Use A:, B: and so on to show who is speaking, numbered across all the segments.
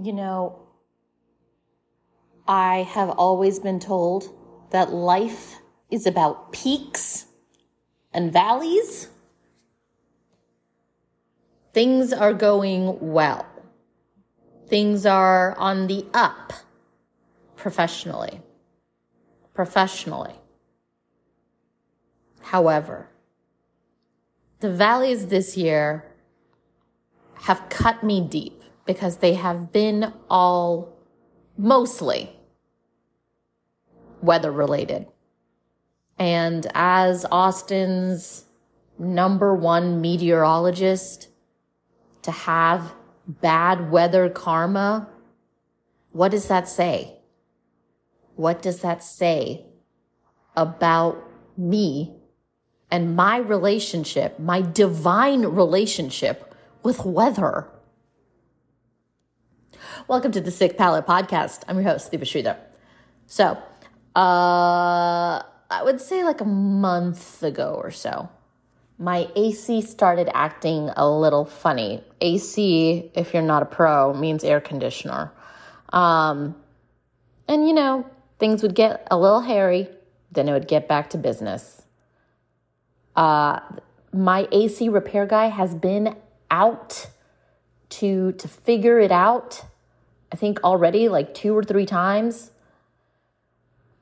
A: You know, I have always been told that life is about peaks and valleys. Things are going well. Things are on the up professionally. Professionally. However, the valleys this year have cut me deep because they have been all mostly weather related. And as Austin's number one meteorologist, to have bad weather karma, what does that say? What does that say about me and my relationship, my divine relationship with weather? Welcome to the Sicc Palette Podcast. I'm your host, Deepa Sridhar. So, uh, I would say like a month ago or so, my AC started acting a little funny. AC, if you're not a pro, means air conditioner. Um, and you know, things would get a little hairy, then it would get back to business. Uh, my AC repair guy has been out to to figure it out. I think already like two or three times.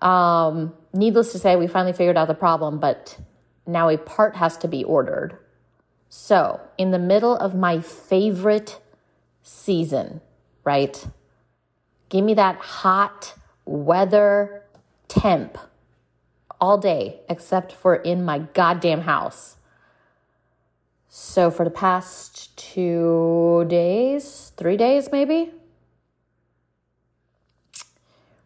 A: Um, needless to say, we finally figured out the problem, but now a part has to be ordered. So, in the middle of my favorite season, right? Give me that hot weather temp all day, except for in my goddamn house. So, for the past two days, three days maybe,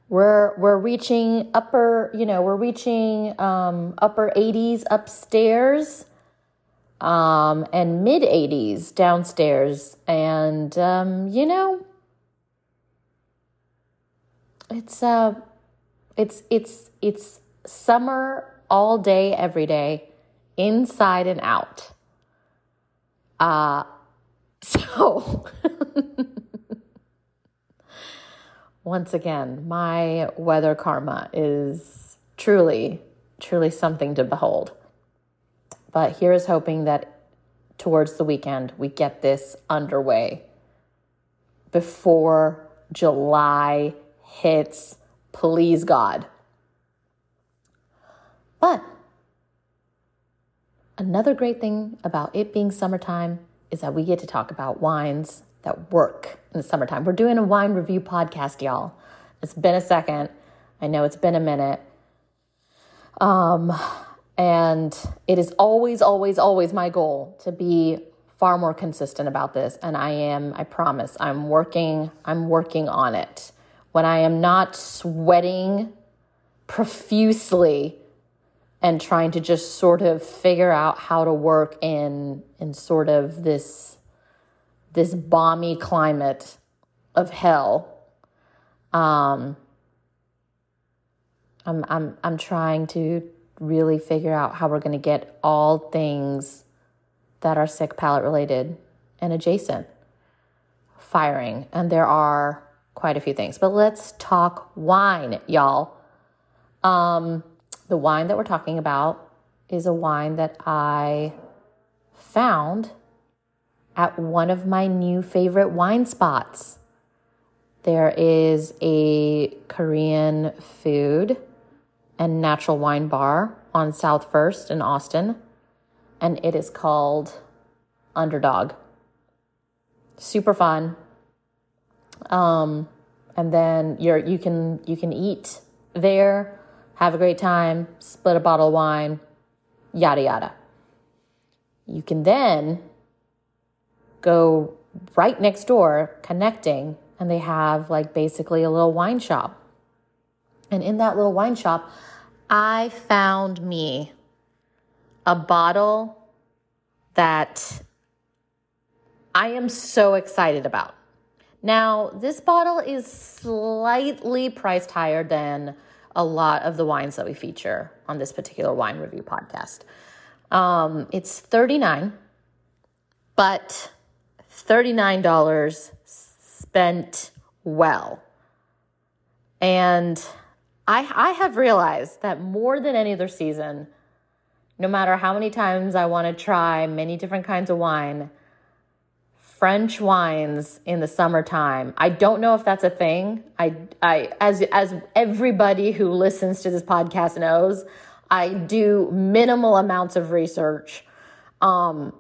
A: we're we're reaching upper you know we're reaching um, upper 80s upstairs um, and mid 80s downstairs. And um, you know it's uh it's it's it's summer all day every day inside and out. Uh so once again, my weather karma is truly, truly something to behold. But here is hoping that towards the weekend we get this underway before July hits. Please, God. But another great thing about it being summertime is that we get to talk about wines that work in the summertime. We're doing a wine review podcast, y'all. It's been a second. I know it's been a minute. Um, and it is always, always, always my goal to be far more consistent about this. And I am, I promise, I'm working, I'm working on it. When I am not sweating profusely and trying to just sort of figure out how to work in in sort of this this balmy climate of hell. Um, I'm, I'm, I'm trying to really figure out how we're going to get all things that are Sicc Palette related and adjacent firing. And there are quite a few things. But let's talk wine, y'all. Um, the wine that we're talking about is a wine that I found at one of my new favorite wine spots. There is a Korean food and natural wine bar on South First in Austin, and it is called Underdog. Super fun. Um, and then you're you can you can eat there, have a great time, split a bottle of wine, yada yada. You can then go right next door connecting and they have like basically a little wine shop. And in that little wine shop, I found me a bottle that I am so excited about. Now, this bottle is slightly priced higher than a lot of the wines that we feature on this particular wine review podcast. Um, it's 39 but $39 spent well. And I, I have realized that more than any other season, no matter how many times I want to try many different kinds of wine, French wines in the summertime. I don't know if that's a thing. I, I, as, as everybody who listens to this podcast knows, I do minimal amounts of research. Um,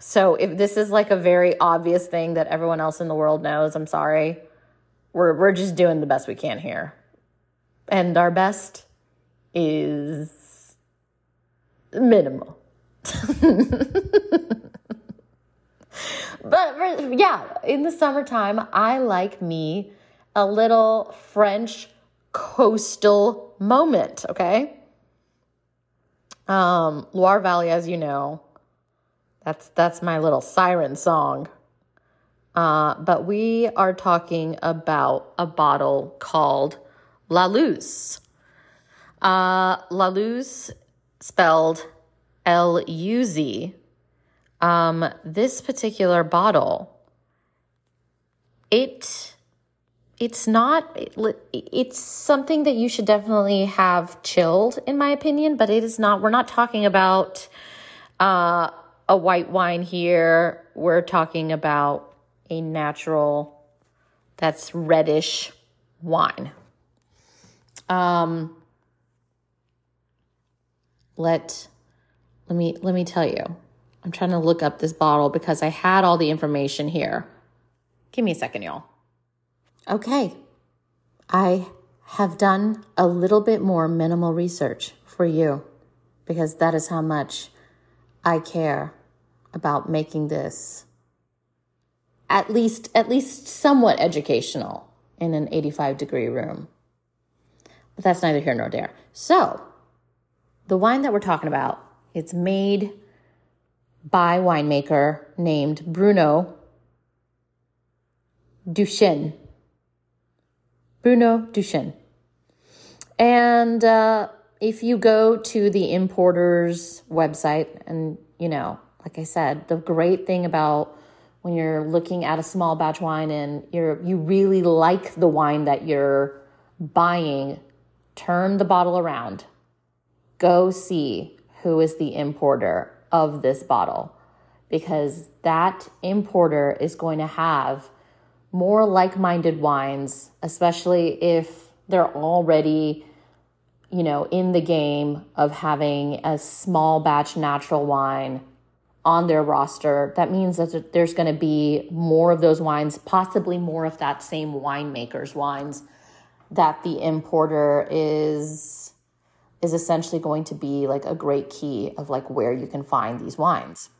A: so if this is like a very obvious thing that everyone else in the world knows, I'm sorry. We're, we're just doing the best we can here. And our best is minimal. but yeah, in the summertime, I like me a little French coastal moment, okay? Um, Loire Valley, as you know, that's that's my little siren song. Uh, but we are talking about a bottle called La Luz. Uh, La Luz, spelled L U Z, um, this particular bottle, it it's not it's something that you should definitely have chilled in my opinion but it is not we're not talking about uh, a white wine here we're talking about a natural that's reddish wine um let let me let me tell you I'm trying to look up this bottle because I had all the information here. Give me a second, y'all. Okay. I have done a little bit more minimal research for you because that is how much I care about making this at least at least somewhat educational in an 85 degree room. But that's neither here nor there. So, the wine that we're talking about, it's made by winemaker named Bruno Duchêne. Bruno Duchêne. And uh, if you go to the importer's website, and you know, like I said, the great thing about when you're looking at a small batch wine and you're you really like the wine that you're buying, turn the bottle around. Go see who is the importer of this bottle because that importer is going to have more like minded wines, especially if they're already, you know, in the game of having a small batch natural wine on their roster. That means that there's going to be more of those wines, possibly more of that same winemaker's wines that the importer is is essentially going to be like a great key of like where you can find these wines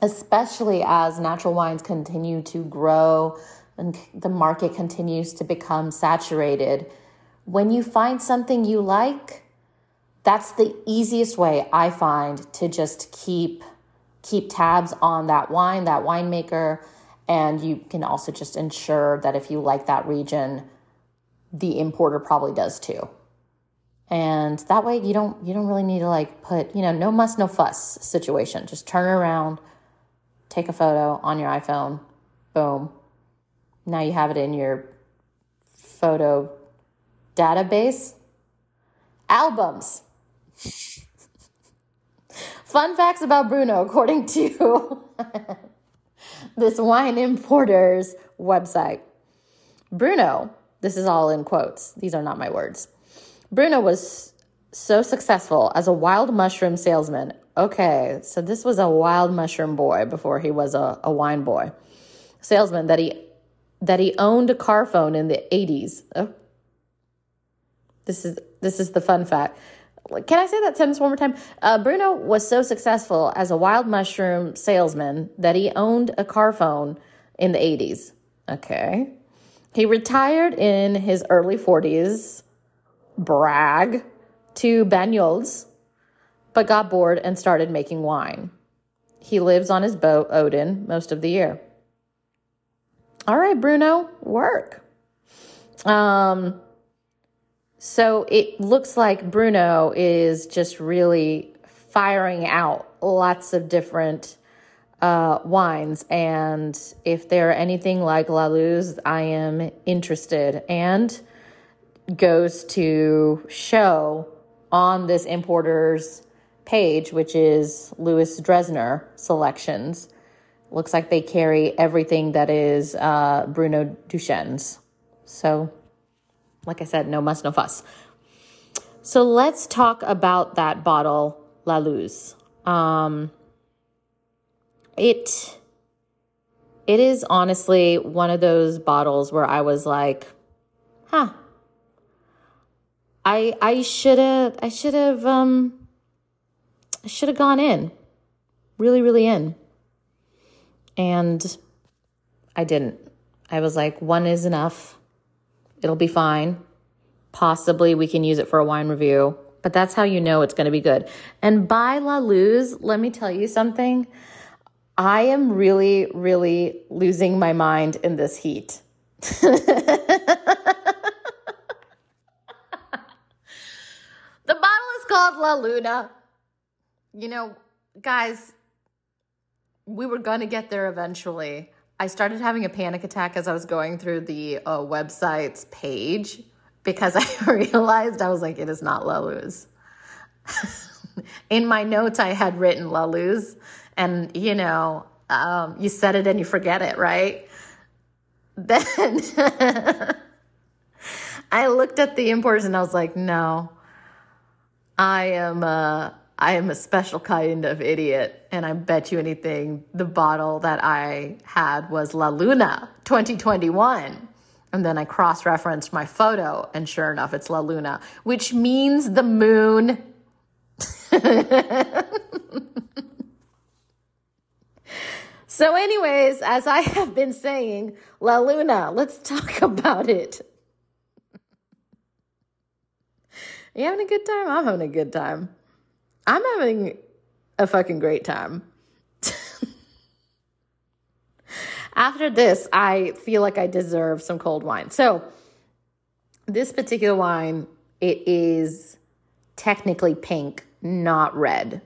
A: especially as natural wines continue to grow and the market continues to become saturated when you find something you like that's the easiest way i find to just keep keep tabs on that wine that winemaker and you can also just ensure that if you like that region the importer probably does too. And that way you don't you don't really need to like put you know no muss no fuss situation. Just turn around take a photo on your iphone boom. Now you have it in your photo database. Albums fun facts about bruno according to this wine importer's website bruno this is all in quotes these are not my words Bruno was so successful as a wild mushroom salesman. Okay, so this was a wild mushroom boy before he was a, a wine boy. Salesman that he that he owned a car phone in the 80s. Oh. This is this is the fun fact. Can I say that sentence one more time? Uh, Bruno was so successful as a wild mushroom salesman that he owned a car phone in the 80s. Okay. He retired in his early 40s brag to Banyuls, but got bored and started making wine. He lives on his boat, Odin, most of the year. All right, Bruno, work. Um, so it looks like Bruno is just really firing out lots of different uh, wines. And if they're anything like La Luz, I am interested. And goes to show on this importer's page, which is Louis Dressner selections. Looks like they carry everything that is uh, Bruno Duchêne's. So, like I said, no muss, no fuss. So let's talk about that bottle, La Luz. Um, it it is honestly one of those bottles where I was like, huh. I I should have I should have um I should have gone in. Really, really in. And I didn't. I was like, one is enough. It'll be fine. Possibly we can use it for a wine review, but that's how you know it's going to be good. And by La Luz, let me tell you something. I am really, really losing my mind in this heat. the bottle is called La Luna. You know, guys, we were going to get there eventually. I started having a panic attack as I was going through the uh, website's page because I realized I was like, it is not La Luz. In my notes, I had written La Luz, and you know, um, you said it and you forget it, right? Then I looked at the imports and I was like, no, I am a, I am a special kind of idiot. And I bet you anything, the bottle that I had was La Luna 2021. And then I cross referenced my photo, and sure enough, it's La Luna, which means the moon. so, anyways, as I have been saying, La Luna, let's talk about it. you having a good time? I'm having a good time. I'm having a fucking great time. After this, I feel like I deserve some cold wine. So, this particular wine, it is technically pink, not red,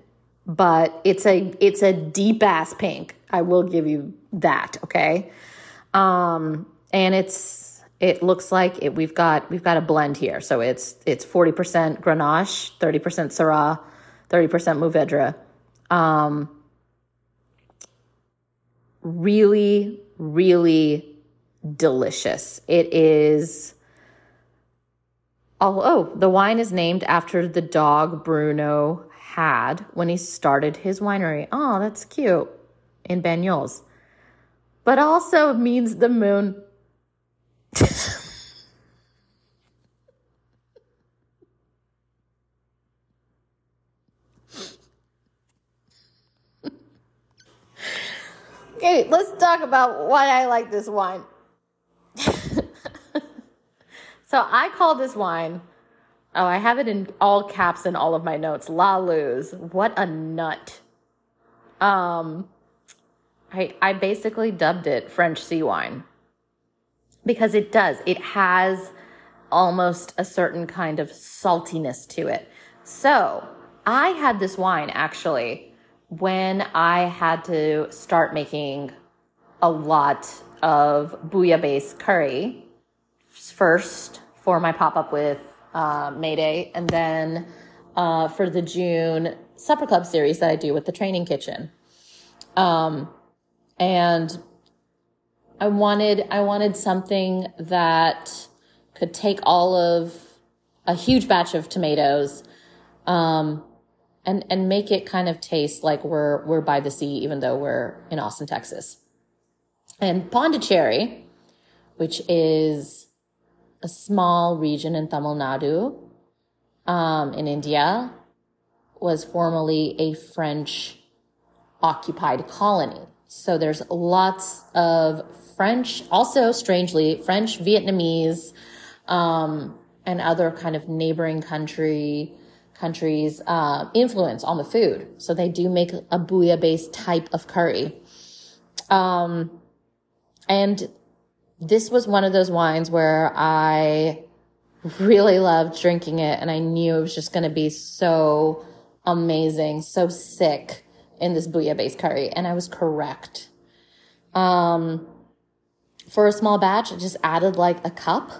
A: but it's a it's a deep ass pink. I will give you that, okay? Um, and it's it looks like it, we've got we've got a blend here. So it's it's 40% Grenache, 30% Syrah, 30% Mourvedre. Um, really, really delicious. It is. Oh, oh, the wine is named after the dog Bruno had when he started his winery. Oh, that's cute. In Banyuls. But also means the moon. Okay, let's talk about why I like this wine. so I call this wine, oh, I have it in all caps in all of my notes. La Luz. What a nut. Um, I, I basically dubbed it French sea wine because it does. It has almost a certain kind of saltiness to it. So I had this wine actually when I had to start making a lot of bouillabaisse curry, first for my pop up with uh, Mayday, and then uh, for the June Supper Club series that I do with the Training Kitchen. Um, and I wanted I wanted something that could take all of a huge batch of tomatoes, um, and and make it kind of taste like we're we're by the sea, even though we're in Austin, Texas. And Pondicherry, which is a small region in Tamil Nadu, um, in India, was formerly a French occupied colony. So there's lots of French, also strangely French, Vietnamese, um, and other kind of neighboring country countries' uh, influence on the food. So they do make a bouillabaisse type of curry. Um, and this was one of those wines where I really loved drinking it and I knew it was just going to be so amazing, so sick. in this bouillabaisse curry, and I was correct. Um, for a small batch, I just added like a cup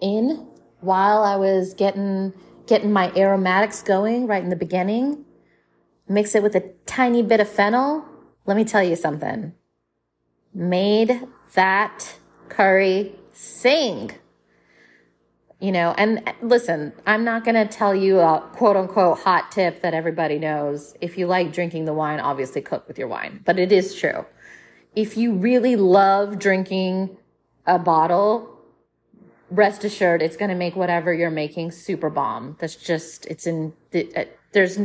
A: in while I was getting getting my aromatics going right in the beginning. Mix it with a tiny bit of fennel. Let me tell you something. Made that curry sing. You know, and listen, I'm not going to tell you a quote unquote hot tip that everybody knows. If you like drinking the wine, obviously cook with your wine, but it is true. If you really love drinking a bottle, rest assured it's going to make whatever you're making super bomb. That's just, it's in, uh, there's,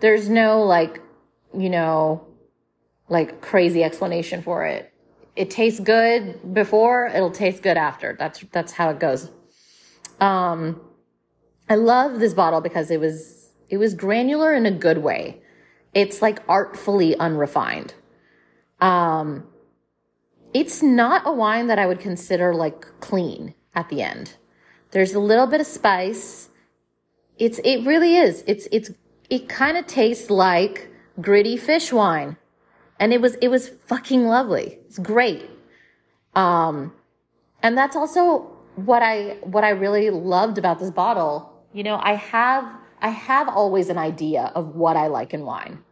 A: there's no like, you know, like crazy explanation for it. It tastes good before, it'll taste good after. That's, that's how it goes. Um, I love this bottle because it was it was granular in a good way. It's like artfully unrefined. Um, it's not a wine that I would consider like clean at the end. There's a little bit of spice. It's it really is. It's it's it kind of tastes like gritty fish wine. And it was it was fucking lovely. It's great. Um and that's also what I what I really loved about this bottle, you know, I have I have always an idea of what I like in wine.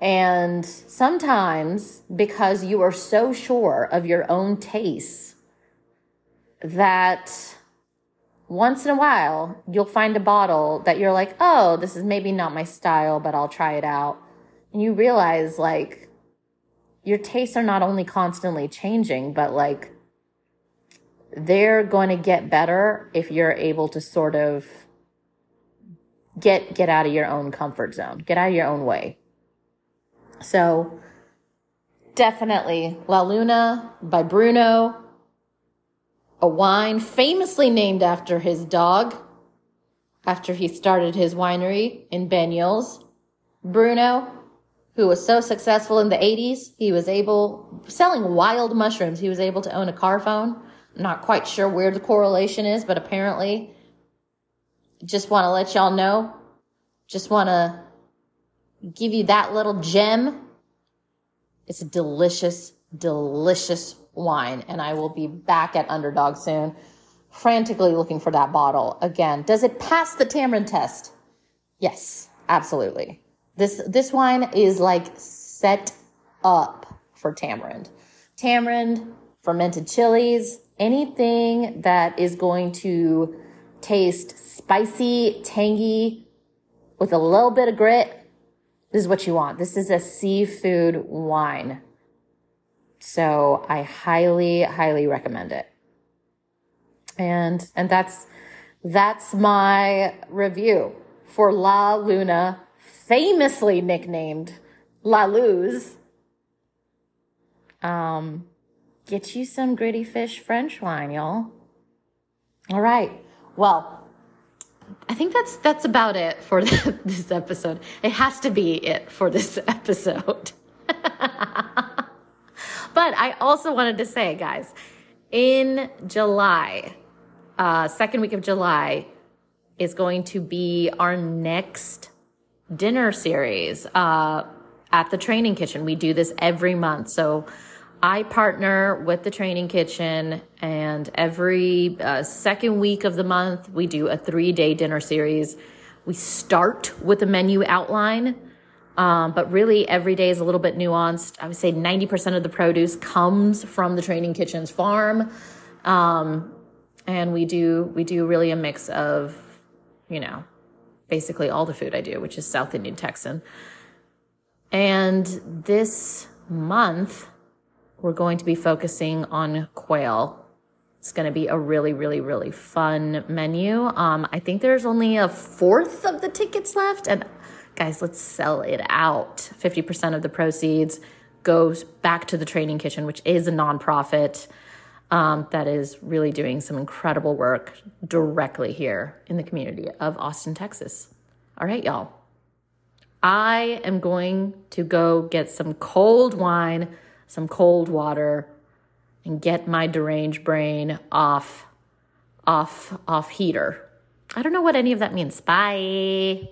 A: And sometimes because you are so sure of your own tastes that once in a while you'll find a bottle that you're like, "Oh, this is maybe not my style, but I'll try it out." And you realize like your tastes are not only constantly changing, but like they're going to get better if you're able to sort of get get out of your own comfort zone, get out of your own way. So definitely La Luna by Bruno, a wine famously named after his dog after he started his winery in Banyuls. Bruno, who was so successful in the 80s, he was able selling wild mushrooms. He was able to own a car phone not quite sure where the correlation is, but apparently, just want to let y'all know. Just want to give you that little gem. It's a delicious, delicious wine, and I will be back at Underdog soon, frantically looking for that bottle again. Does it pass the Tamarind test? Yes, absolutely. This this wine is like set up for tamarind. Tamarind, fermented chilies, anything that is going to taste spicy, tangy, with a little bit of grit, this is what you want. This is a seafood wine. So I highly, highly recommend it. And, and that's, that's my review for La Luna, famously nicknamed La Luz. Um, Get you some gritty fish French wine, y'all. All right. Well, I think that's that's about it for this episode. It has to be it for this episode. but I also wanted to say, guys, in July, uh, second week of July, is going to be our next dinner series uh, at the training kitchen. We do this every month, so I partner with the training kitchen, and every uh, second week of the month, we do a three day dinner series. We start with a menu outline, um, but really every day is a little bit nuanced. I would say 90% of the produce comes from the training kitchen's farm. Um, and we do, we do really a mix of, you know, basically all the food I do, which is South Indian Texan. And this month, we're going to be focusing on quail. It's going to be a really, really, really fun menu. Um, I think there's only a fourth of the tickets left. And guys, let's sell it out. 50% of the proceeds goes back to the training kitchen, which is a nonprofit um, that is really doing some incredible work directly here in the community of Austin, Texas. All right, y'all. I am going to go get some cold wine some cold water and get my deranged brain off off off heater. I don't know what any of that means. Bye.